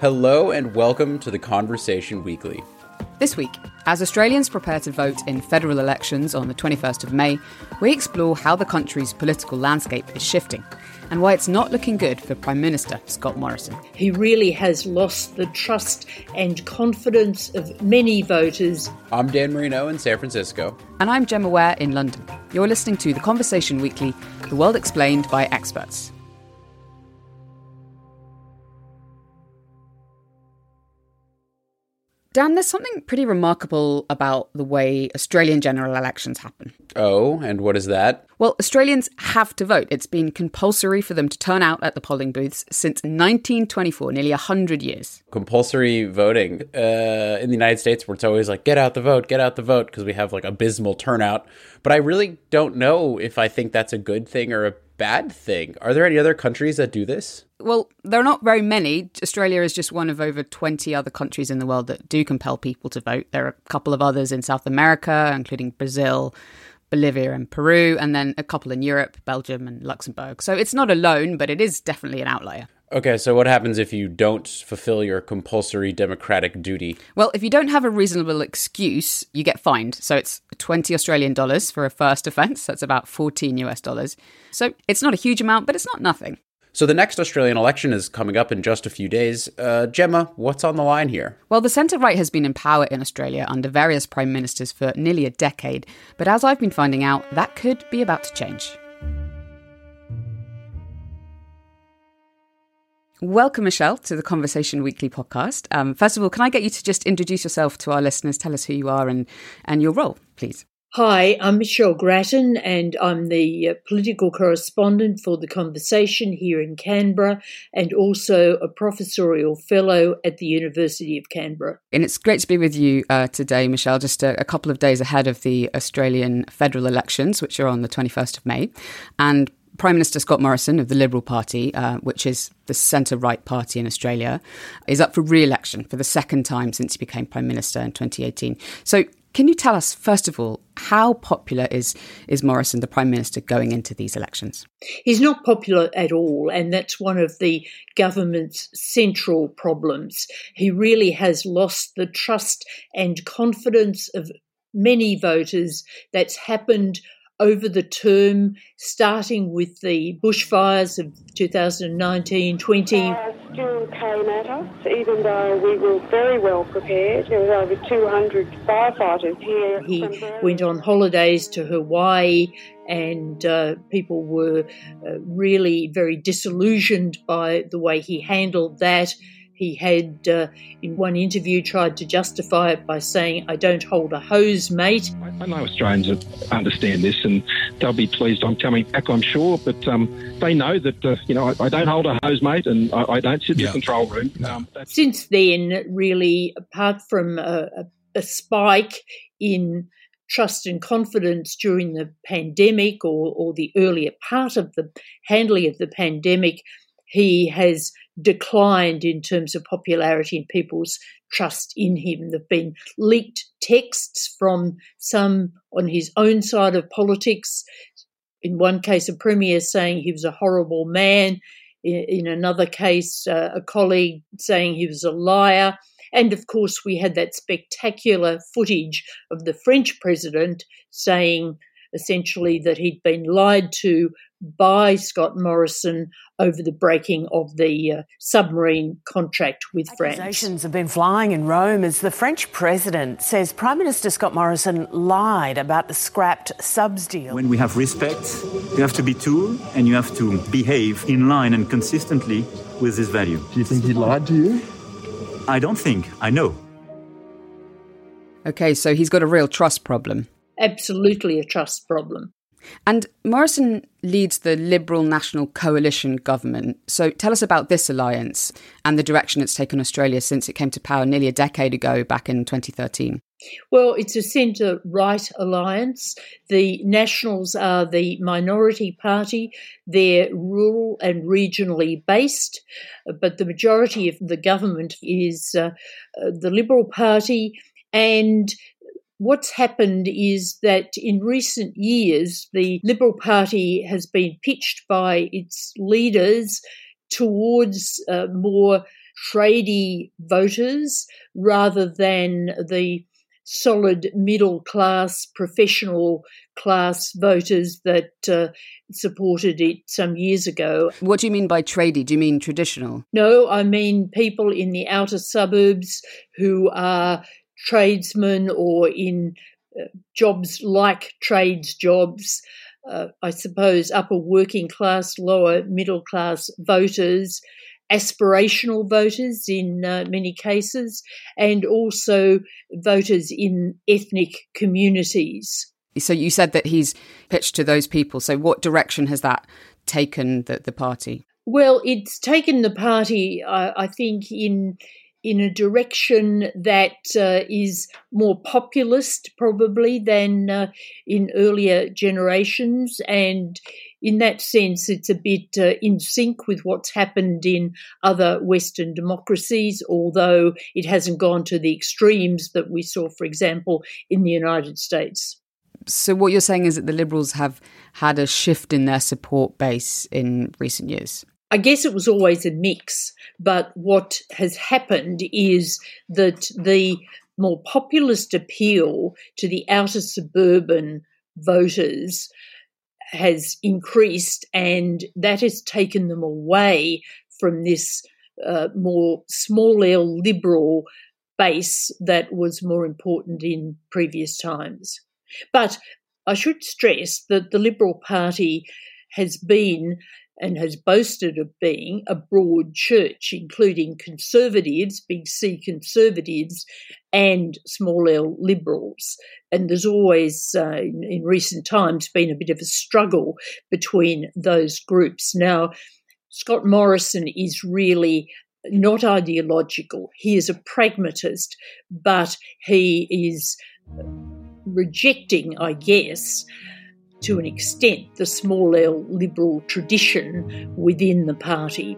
Hello and welcome to the Conversation Weekly. This week, as Australians prepare to vote in federal elections on the 21st of May, we explore how the country's political landscape is shifting and why it's not looking good for Prime Minister Scott Morrison. He really has lost the trust and confidence of many voters. I'm Dan Merino in San Francisco. And I'm Gemma Ware in London. You're listening to The Conversation Weekly, the world explained by experts. Dan, there's something pretty remarkable about the way Australian general elections happen. Oh, and what is that? Well, Australians have to vote. It's been compulsory for them to turn out at the polling booths since 1924, nearly 100 years. Compulsory voting uh, in the United States, where it's always like, get out the vote, get out the vote, because we have like abysmal turnout. But I really don't know if I think that's a good thing or a bad thing. Are there any other countries that do this? Well, there are not very many. Australia is just one of over 20 other countries in the world that do compel people to vote. There are a couple of others in South America, including Brazil, Bolivia, and Peru, and then a couple in Europe, Belgium, and Luxembourg. So it's not alone, but it is definitely an outlier. Okay, so what happens if you don't fulfill your compulsory democratic duty? Well, if you don't have a reasonable excuse, you get fined. So it's 20 Australian dollars for a first offence. That's about 14 US dollars. So it's not a huge amount, but it's not nothing. So the next Australian election is coming up in just a few days. Uh, Gemma, what's on the line here? Well, the centre right has been in power in Australia under various prime ministers for nearly a decade. But as I've been finding out, that could be about to change. Welcome, Michelle, to the Conversation Weekly podcast. Um, first of all, can I get you to just introduce yourself to our listeners? Tell us who you are and, and your role, please. Hi, I'm Michelle Grattan, and I'm the uh, political correspondent for The Conversation here in Canberra, and also a professorial fellow at the University of Canberra. And it's great to be with you uh, today, Michelle, just a, a couple of days ahead of the Australian federal elections, which are on the 21st of May. And Prime Minister Scott Morrison of the Liberal Party, uh, which is the centre right party in Australia, is up for re election for the second time since he became Prime Minister in 2018. So, can you tell us, first of all, how popular is, is Morrison, the Prime Minister, going into these elections? He's not popular at all, and that's one of the government's central problems. He really has lost the trust and confidence of many voters. That's happened over the term, starting with the bushfires of 2019 20. still came at us, even though we were very well prepared. There was over 200 firefighters here. He went on holidays to Hawaii, and uh, people were uh, really very disillusioned by the way he handled that. He had, uh, in one interview, tried to justify it by saying, I don't hold a hose, mate. I know Australians understand this and they'll be pleased I'm coming back, I'm sure, but um, they know that, uh, you know, I, I, don't hold a hose, mate, and I, I don't sit in yeah. the control room. Um, Since then, really, apart from a, a, a spike in trust and confidence during the pandemic or, or the earlier part of the handling of the pandemic, he has declined in terms of popularity and people's trust in him. There have been leaked texts from some on his own side of politics. In one case, a premier saying he was a horrible man. In another case, uh, a colleague saying he was a liar. And of course, we had that spectacular footage of the French president saying essentially that he'd been lied to by Scott Morrison over the breaking of the uh, submarine contract with France. Accusations have been flying in Rome as the French president says Prime Minister Scott Morrison lied about the scrapped subs deal. When we have respect, you have to be true and you have to behave in line and consistently with this value. Do you think he lied to you? I don't think. I know. Okay, so he's got a real trust problem. Absolutely a trust problem. And Morrison leads the Liberal National Coalition government. So tell us about this alliance and the direction it's taken Australia since it came to power nearly a decade ago, back in 2013. Well, it's a centre right alliance. The Nationals are the minority party. They're rural and regionally based, but the majority of the government is uh, uh the Liberal Party and What's happened is that in recent years, the Liberal Party has been pitched by its leaders towards uh, more tradie voters rather than the solid middle class, professional class voters that uh, supported it some years ago. What do you mean by tradie? Do you mean traditional? No, I mean people in the outer suburbs who are tradesmen or in uh, jobs like trades jobs. Uh, I suppose upper working class, lower middle class voters aspirational voters in uh, many cases, and also voters in ethnic communities. So you said that he's pitched to those people. So what direction has that taken the, the party? Well, it's taken the party, I think, in in a direction that uh, is more populist, probably, than uh, in earlier generations. And in that sense, it's a bit uh, in sync with what's happened in other Western democracies, although it hasn't gone to the extremes that we saw, for example, in the United States. So, what you're saying is that the Liberals have had a shift in their support base in recent years? I guess it was always a mix, but what has happened is that the more populist appeal to the outer suburban voters has increased, and that has taken them away from this uh, more small L liberal base that was more important in previous times. But I should stress that the Liberal Party has been and has boasted of being a broad church, including conservatives, big C conservatives, and small l liberals. And there's always, uh, in, in recent times, been a bit of a struggle between those groups. Now, Scott Morrison is really not ideological. He is a pragmatist, but he is rejecting, I guess, to an extent, the small L liberal tradition within the party.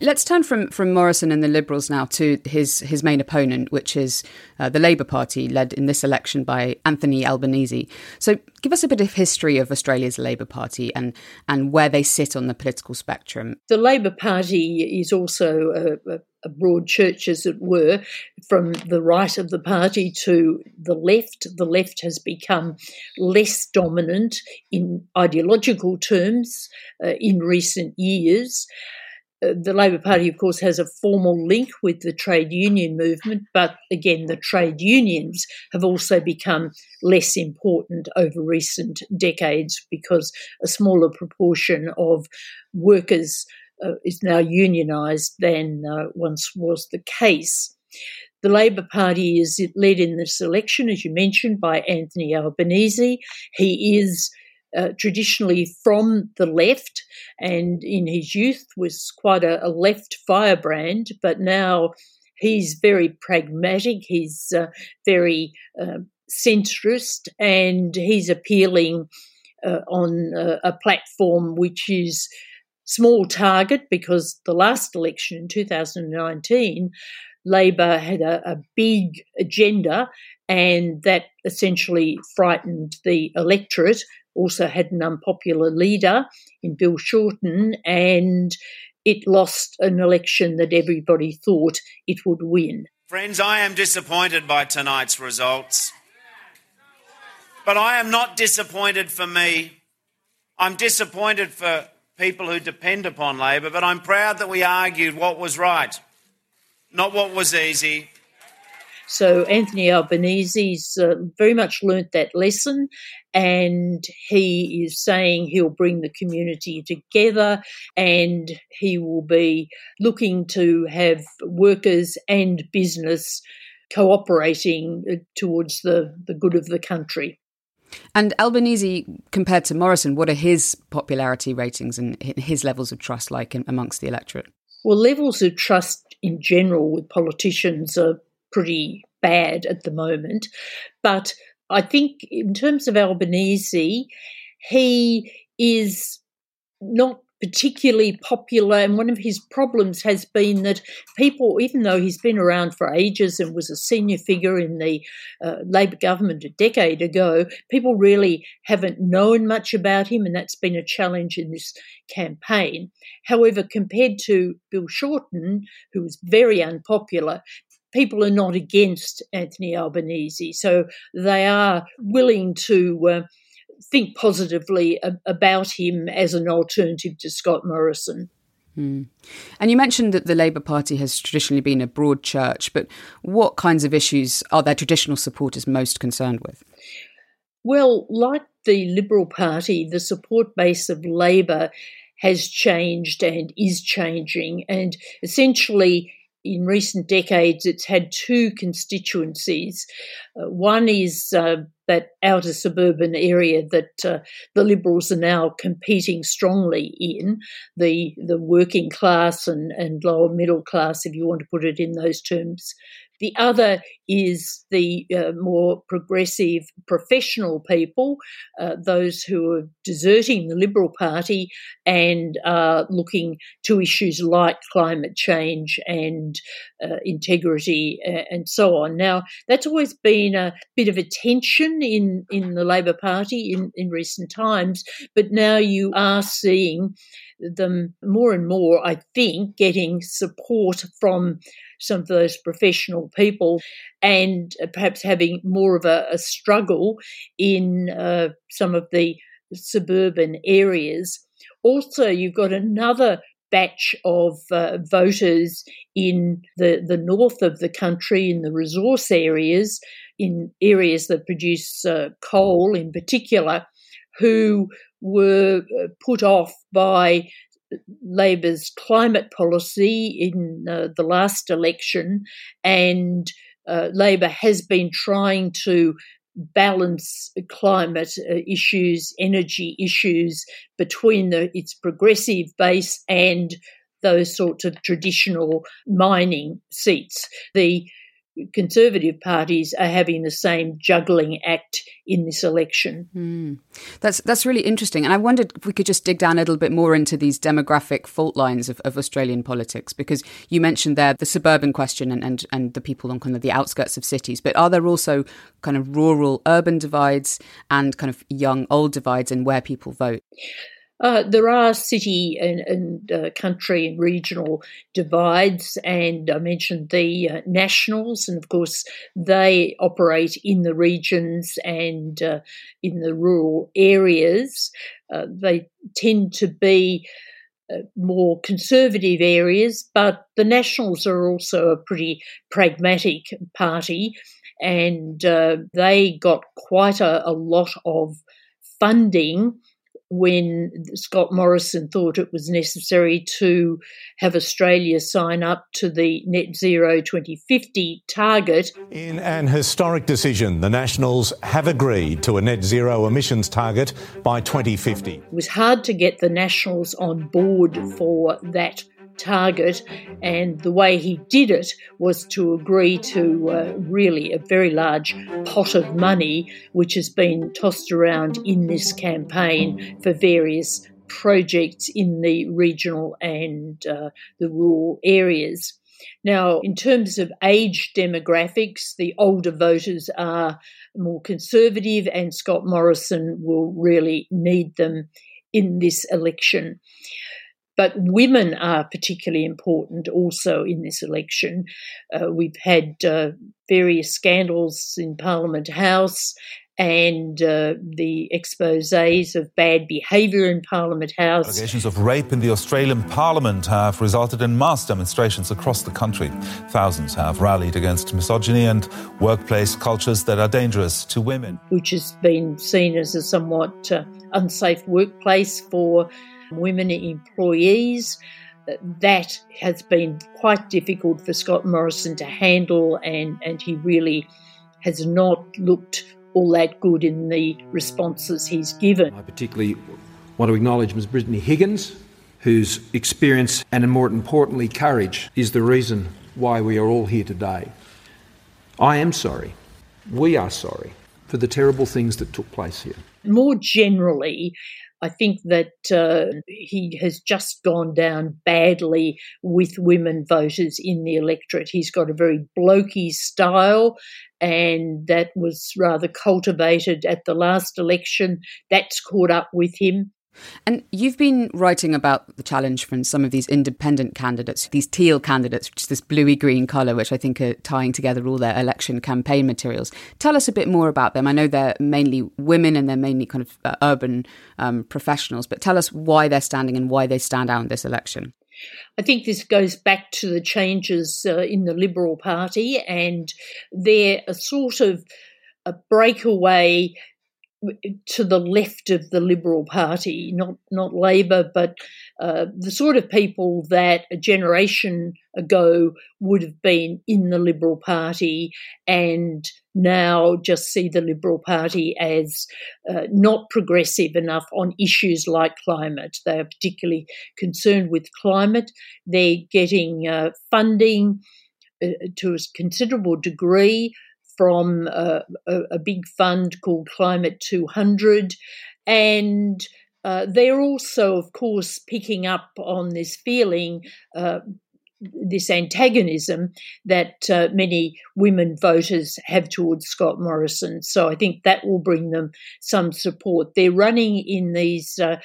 Let's turn from, from Morrison and the Liberals now to his, his main opponent, which is uh, the Labor Party, led in this election by Anthony Albanese. So, give us a bit of history of Australia's Labor Party and, and where they sit on the political spectrum. The Labor Party is also a, a a broad church, as it were, from the right of the party to the left. The left has become less dominant in ideological terms uh, in recent years. Uh, the Labor Party, of course, has a formal link with the trade union movement, but again, the trade unions have also become less important over recent decades because a smaller proportion of workers uh, is now unionised than uh, once was the case. The Labor Party is led in this election, as you mentioned, by Anthony Albanese. He is uh, traditionally from the left and in his youth was quite a, a left firebrand, but now he's very pragmatic, he's uh, very uh, centrist, and he's appealing uh, on a platform which is small target because the last election in 2019, Labor had a, a big agenda and that essentially frightened the electorate. Also had an unpopular leader in Bill Shorten, and it lost an election that everybody thought it would win. Friends, I am disappointed by tonight's results. But I am not disappointed for me. I'm disappointed for people who depend upon Labor, but I'm proud that we argued what was right, not what was easy. So Anthony Albanese's uh, very much learnt that lesson, and he is saying he'll bring the community together, and he will be looking to have workers and business cooperating uh, towards the, the good of the country. And Albanese, compared to Morrison, what are his popularity ratings and his levels of trust like amongst the electorate? Well, levels of trust in general with politicians are pretty bad at the moment. But I think in terms of Albanese, he is not particularly popular. And one of his problems has been that people, even though he's been around for ages and was a senior figure in the uh, Labor government a decade ago, people really haven't known much about him, and that's been a challenge in this campaign. However, compared to Bill Shorten, who was very unpopular, people are not against Anthony Albanese. So they are willing to. Uh, think positively about him as an alternative to Scott Morrison. Hmm. And you mentioned that the Labor Party has traditionally been a broad church, but what kinds of issues are their traditional supporters most concerned with? Well, like the Liberal Party, the support base of Labor has changed and is changing. And essentially, in recent decades, it's had two constituencies. Uh, one is uh, that outer suburban area that uh, the Liberals are now competing strongly in, the the working class and, and lower middle class, if you want to put it in those terms, the other is the uh, more progressive professional people, uh, those who are deserting the Liberal Party and are looking to issues like climate change and uh, integrity and so on. Now, that's always been a bit of a tension in, in the Labor Party in, in recent times, but now you are seeing them more and more, I think, getting support from some of those professional people and perhaps having more of a, a struggle in uh, some of the suburban areas. Also, you've got another batch of uh, voters in the, the north of the country, in the resource areas, in areas that produce uh, coal in particular, who were uh, put off by Labor's climate policy in uh, the last election, and uh, Labor has been trying to balance climate uh, issues, energy issues between the, its progressive base and those sorts of traditional mining seats. The Conservative parties are having the same juggling act in this election. Mm. That's that's really interesting, and I wondered if we could just dig down a little bit more into these demographic fault lines of, of Australian politics, because you mentioned there the suburban question and, and and the people on kind of the outskirts of cities, but are there also kind of rural urban divides and kind of young old divides in where people vote? Uh, there are city and, and uh, country and regional divides, and I mentioned the uh, nationals, and of course, they operate in the regions and uh, in the rural areas. Uh, they tend to be more conservative areas, but the Nationals are also a pretty pragmatic party, and they got quite a, a lot of funding when Scott Morrison thought it was necessary to have Australia sign up to the net zero 2050 target. In an historic decision, the Nationals have agreed to a net zero emissions target by 2050. It was hard to get the Nationals on board for that target, and the way he did it was to agree to uh, really a very large pot of money, which has been tossed around in this campaign for various projects in the regional and uh, the rural areas. Now, in terms of age demographics, the older voters are more conservative, and Scott Morrison will really need them in this election. But women are particularly important also in this election. Uh, we've had uh, various scandals in Parliament House and uh, the exposés of bad behaviour in Parliament House. Allegations of rape in the Australian Parliament have resulted in mass demonstrations across the country. Thousands have rallied against misogyny and workplace cultures that are dangerous to women. Which has been seen as a somewhat uh, unsafe workplace for women employees. That has been quite difficult for Scott Morrison to handle, and, and he really has not looked all that good in the responses he's given. I particularly want to acknowledge Ms. Brittany Higgins, whose experience and, more importantly, courage is the reason why we are all here today. I am sorry. We are sorry for the terrible things that took place here. More generally, I think that uh, he has just gone down badly with women voters in the electorate. He's got a very blokey style, and that was rather cultivated at the last election. That's caught up with him. And you've been writing about the challenge from some of these independent candidates, these teal candidates, which is this bluey green colour, which I think are tying together all their election campaign materials. Tell us a bit more about them. I know they're mainly women and they're mainly kind of uh, urban um, professionals, but tell us why they're standing and why they stand out in this election. I think this goes back to the changes uh, in the Liberal Party, and they're a sort of a breakaway to the left of the Liberal Party, not not Labor, but uh, the sort of people that a generation ago would have been in the Liberal Party, and now just see the Liberal Party as uh, not progressive enough on issues like climate. They are particularly concerned with climate. They're getting uh, funding uh, to a considerable degree from a, a, a big fund called Climate 200. And uh, they're also, of course, picking up on this feeling, uh, this antagonism that uh, many women voters have towards Scott Morrison. So I think that will bring them some support. They're running in these uh,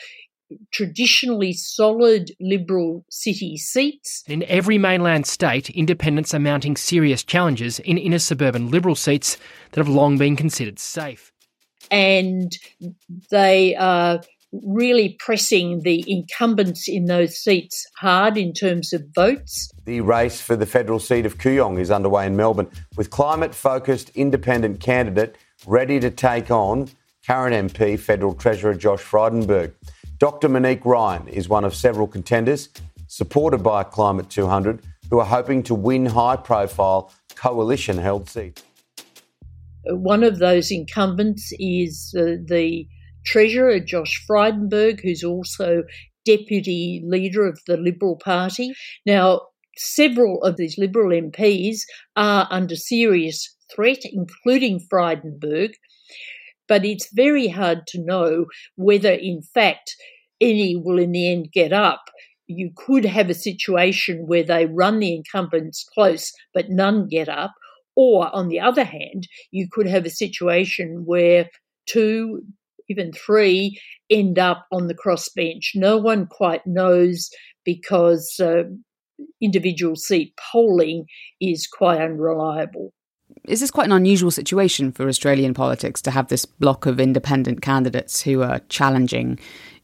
traditionally solid Liberal city seats. In every mainland state, independents are mounting serious challenges in inner suburban Liberal seats that have long been considered safe. And they are really pressing the incumbents in those seats hard in terms of votes. The race for the federal seat of Kooyong is underway in Melbourne with climate focused independent candidate ready to take on current MP, Federal Treasurer Josh Frydenberg. Dr. Monique Ryan is one of several contenders supported by Climate 200 who are hoping to win high profile coalition held seats. One of those incumbents is uh, the Treasurer, Josh Frydenberg, who's also deputy leader of the Liberal Party. Now, several of these Liberal MPs are under serious threat, including Frydenberg but it's very hard to know whether, in fact, any will in the end get up. You could have a situation where they run the incumbents close, but none get up. Or, on the other hand, you could have a situation where two, even three, end up on the crossbench. No one quite knows because uh, individual seat polling is quite unreliable is this quite an unusual situation for Australian politics to have this block of independent candidates who are challenging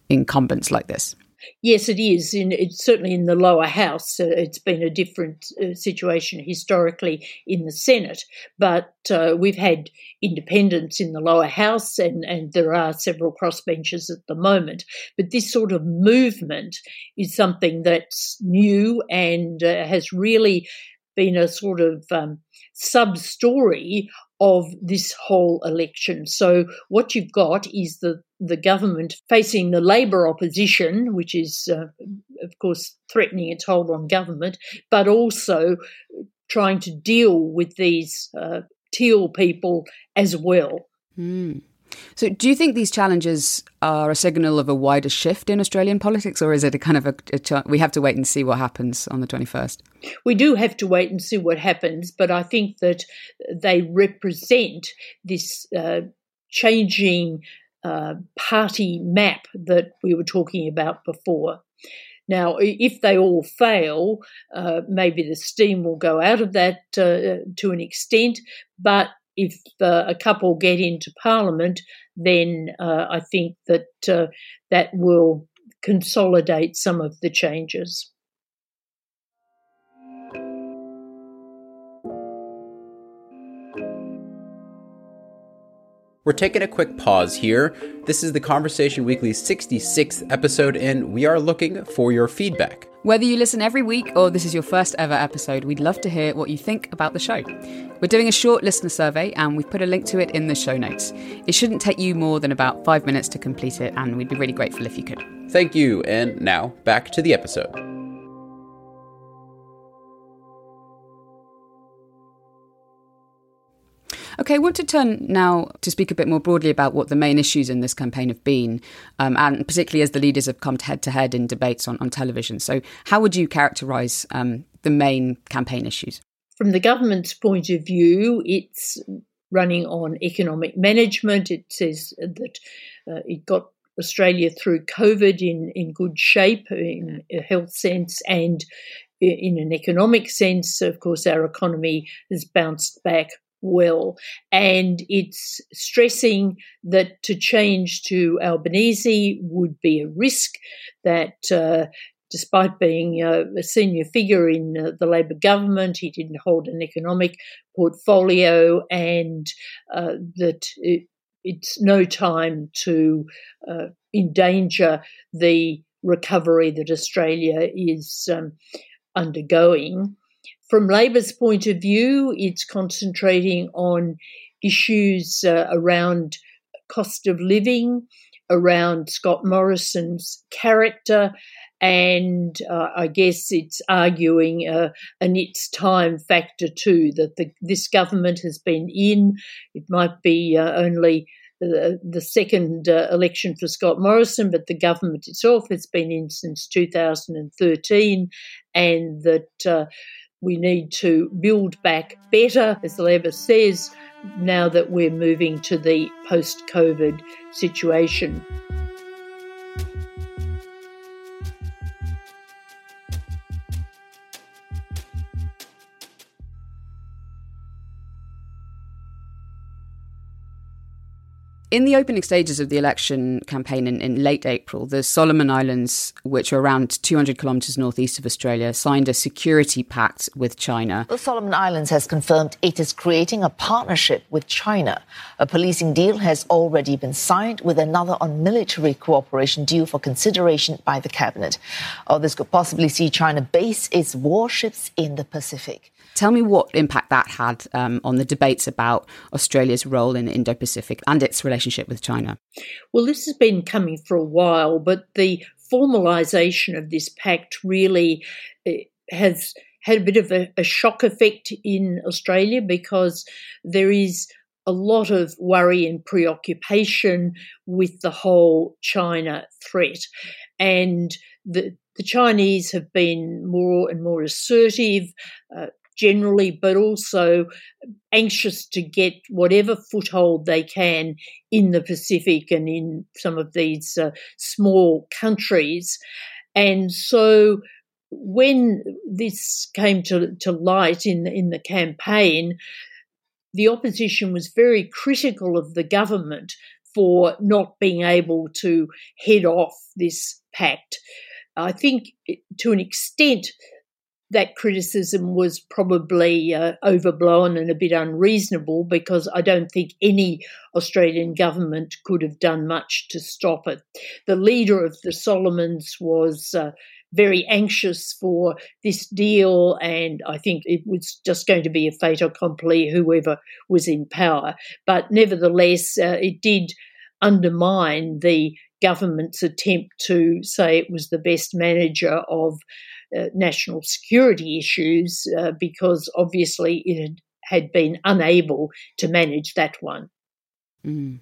incumbents like this? Yes, it is. In, it's certainly in the lower house. Uh, it's been a different uh, situation historically in the Senate, but uh, we've had independents in the lower house, and, and there are several crossbenchers at the moment. But this sort of movement is something that's new and uh, has really been a sort of um, sub story of this whole election. So what you've got is the the government facing the Labor opposition, which is uh, of course threatening its hold on government, but also trying to deal with these uh, teal people as well. Mm. So, do you think these challenges are a signal of a wider shift in Australian politics, or is it a kind of a, a we have to wait and see what happens on the 21st? We do have to wait and see what happens, but I think that they represent this uh, changing uh, party map that we were talking about before. Now, if they all fail, uh, maybe the steam will go out of that uh, to an extent, but if uh, a couple get into Parliament, then uh, I think that uh, that will consolidate some of the changes. We're taking a quick pause here. This is the Conversation Weekly 66th episode, and we are looking for your feedback. Whether you listen every week or this is your first ever episode, we'd love to hear what you think about the show. We're doing a short listener survey and we've put a link to it in the show notes. It shouldn't take you more than about five minutes to complete it, and we'd be really grateful if you could. Thank you, and now back to the episode. Okay, I want to turn now to speak a bit more broadly about what the main issues in this campaign have been, um, and particularly as the leaders have come head to head in debates on, on television. So, how would you characterise um, the main campaign issues? From the government's point of view, it's running on economic management. It says that uh, it got Australia through COVID in, in good shape in a health sense and in an economic sense. Of course, our economy has bounced back well. And it's stressing that to change to Albanese would be a risk, that uh, despite being a senior figure in uh, the Labor government, he didn't hold an economic portfolio, and uh, that it, it's no time to uh, endanger the recovery that Australia is um, undergoing. From Labor's point of view, it's concentrating on issues uh, around cost of living, around Scott Morrison's character, and uh, I guess it's arguing uh, an it's time factor too that the, this government has been in. It might be uh, only the, the second uh, election for Scott Morrison, but the government itself has been in since 2013, and that uh, we need to build back better, as the Labor says, now that we're moving to the post COVID situation. In the opening stages of the election campaign in, in, late April, the Solomon Islands, which are around 200 kilometres northeast of Australia, signed a security pact with China. The Solomon Islands has confirmed it is creating a partnership with China. A policing deal has already been signed, with another on military cooperation due for consideration by the cabinet. Oh, this could possibly see China base its warships in the Pacific. Tell me what impact that had um, on the debates about Australia's role in the Indo Pacific and its relationship with China. Well, this has been coming for a while, but the formalisation of this pact really eh, has had a bit of a, a shock effect in Australia because there is a lot of worry and preoccupation with the whole China threat. And the, the Chinese have been more and more assertive. Uh, generally, but also anxious to get whatever foothold they can in the Pacific and in some of these uh, small countries. And so when this came to, to light in, in the campaign, the opposition was very critical of the government for not being able to head off this pact. I think to an extent that criticism was probably uh, overblown and a bit unreasonable because I don't think any Australian government could have done much to stop it. The leader of the Solomons was uh, very anxious for this deal, and I think it was just going to be a fait accompli, whoever was in power. But nevertheless, uh, it did undermine the government's attempt to say it was the best manager of uh, national security issues uh, because obviously it had, had, been unable to manage that one. Mm.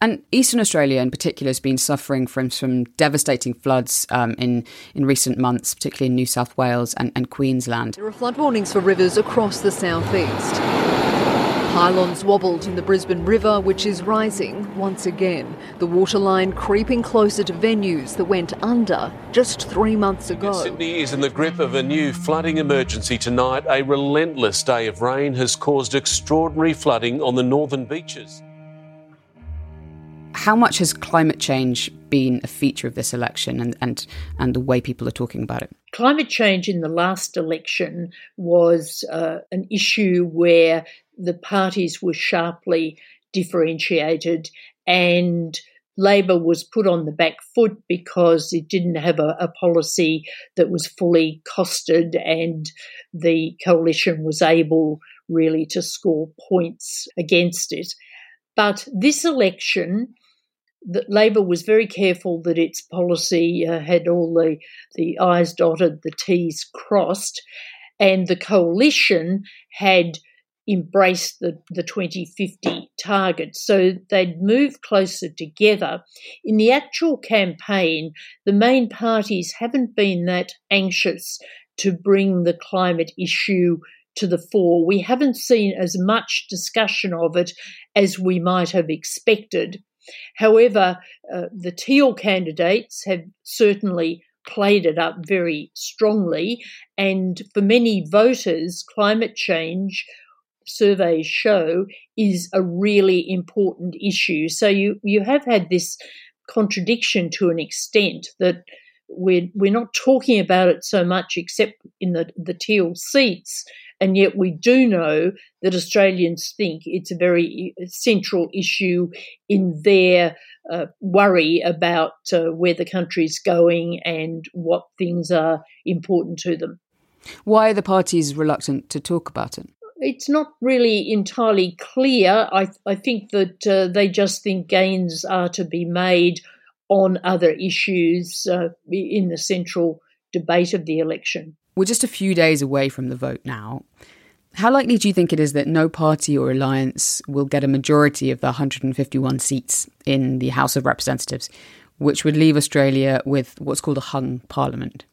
And Eastern Australia, in particular, has been suffering from some devastating floods um, in in recent months, particularly in New South Wales and, and Queensland. There are flood warnings for rivers across the southeast. Pylons wobbled in the Brisbane River, which is rising once again. The waterline creeping closer to venues that went under just three months ago. Sydney is in the grip of a new flooding emergency tonight. A relentless day of rain has caused extraordinary flooding on the northern beaches. How much has climate change been a feature of this election and, and, and the way people are talking about it? Climate change in the last election was uh, an issue where the parties were sharply differentiated and Labor was put on the back foot because it didn't have a, a, policy that was fully costed, and the coalition was able really to score points against it. But this election, that Labor was very careful that its policy uh, had all the, the I's dotted, the T's crossed, and the coalition had embrace the, the 2050 target. So they'd move closer together. In the actual campaign, the main parties haven't been that anxious to bring the climate issue to the fore. We haven't seen as much discussion of it as we might have expected. However, uh, the teal candidates have certainly played it up very strongly, and for many voters, climate change surveys show is a really important issue. So you you have had this contradiction to an extent that we're we're not talking about it so much except in the the teal seats and yet we do know that Australians think it's a very central issue in their uh, worry about uh, where the country's going and what things are important to them. Why are the parties reluctant to talk about it? It's not really entirely clear. I, I think that uh, they just think gains are to be made on other issues uh, in the central debate of the election. We're just a few days away from the vote now. How likely do you think it is that no party or alliance will get a majority of the 151 seats in the House of Representatives, which would leave Australia with what's called a hung parliament?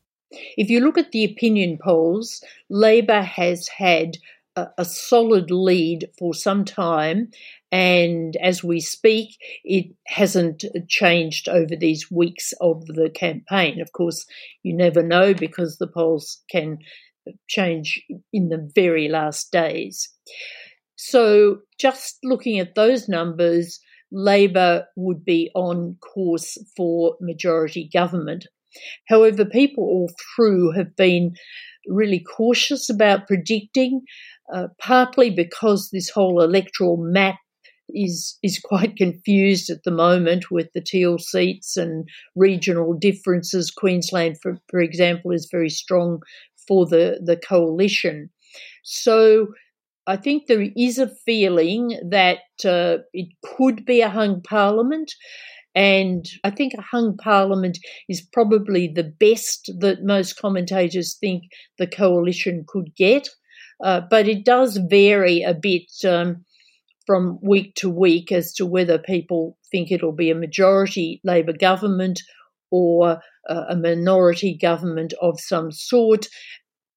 If you look at the opinion polls, Labor has had a, solid lead for some time, and as we speak, it hasn't changed over these weeks of the campaign. Of course, you never know because the polls can change in the very last days. So, just looking at those numbers, Labor would be on course for majority government. However, people all through have been really cautious about predicting, uh, partly because this whole electoral map is is quite confused at the moment with the teal seats and regional differences. Queensland, for, for example, is very strong for the, the coalition. So I think there is a feeling that uh, it could be a hung parliament. And I think a hung parliament is probably the best that most commentators think the coalition could get. Uh, but it does vary a bit um, from week to week as to whether people think it'll be a majority Labor government or uh, a minority government of some sort.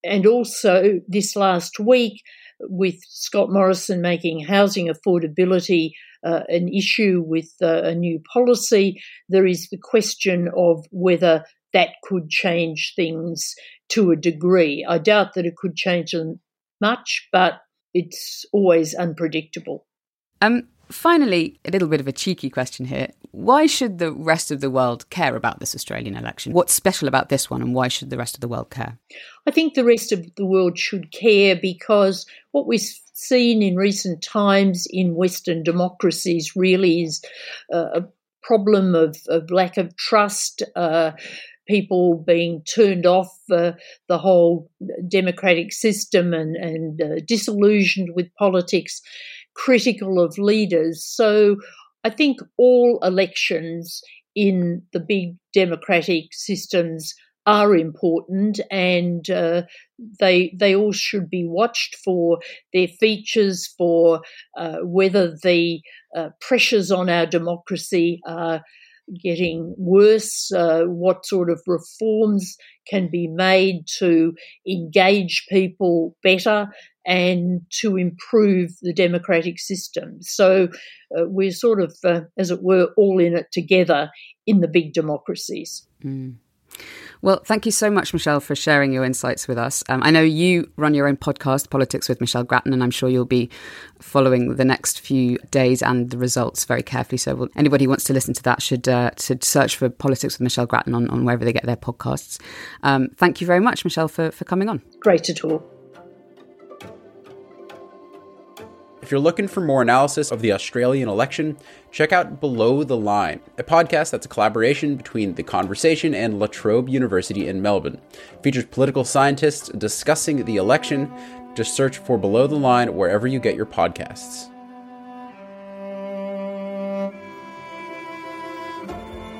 And also, this last week, with Scott Morrison making housing affordability uh, an issue with uh, a new policy, there is the question of whether that could change things to a degree. I doubt that it could change them much, but it's always unpredictable. Um, finally, a little bit of a cheeky question here. Why should the rest of the world care about this Australian election? What's special about this one, and why should the rest of the world care? I think the rest of the world should care because what we've seen in recent times in Western democracies really is uh, a problem of, of, lack of trust. Uh, people being turned off uh, the whole democratic system and, and uh, disillusioned with politics critical of leaders. So I think all elections in the big democratic systems are important and uh, they they all should be watched for their features for uh, whether the uh, pressures on our democracy are getting worse uh, what sort of reforms can be made to engage people better and to improve the democratic system. So uh, we're sort of, uh, as it were, all in it together in the big democracies. Mm. Well, thank you so much, Michelle, for sharing your insights with us. Um, I know you run your own podcast, Politics with Michelle Grattan, and I'm sure you'll be following the next few days and the results very carefully. So, we'll, anybody who wants to listen to that should uh, search for Politics with Michelle Grattan on, on wherever they get their podcasts. Um, thank you very much, Michelle, for, for coming on. Great to talk. If you're looking for more analysis of the Australian election, check out Below the Line, a podcast that's a collaboration between The Conversation and La Trobe University in Melbourne. It features political scientists discussing the election. Just search for Below the Line wherever you get your podcasts.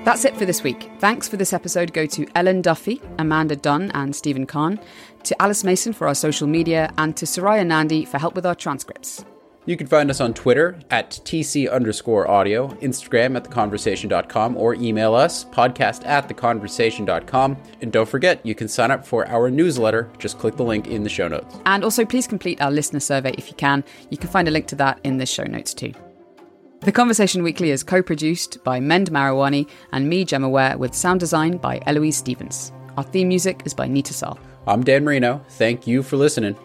That's it for this week. Thanks for this episode go to Ellen Duffy, Amanda Dunn, and Stephen Khan, to Alice Mason for our social media, and to Soraya Nandi for help with our transcripts. You can find us on Twitter at TC underscore audio, Instagram at theconversation.com, or email us podcast at theconversation.com. And don't forget, you can sign up for our newsletter. Just click the link in the show notes. And also, please complete our listener survey if you can. You can find a link to that in the show notes too. The Conversation Weekly is co produced by Mend Mariwany and me, Gemma Ware, with sound design by Eloise Stevens. Our theme music is by Neeta Sarl. I'm Dan Merino. Thank you for listening.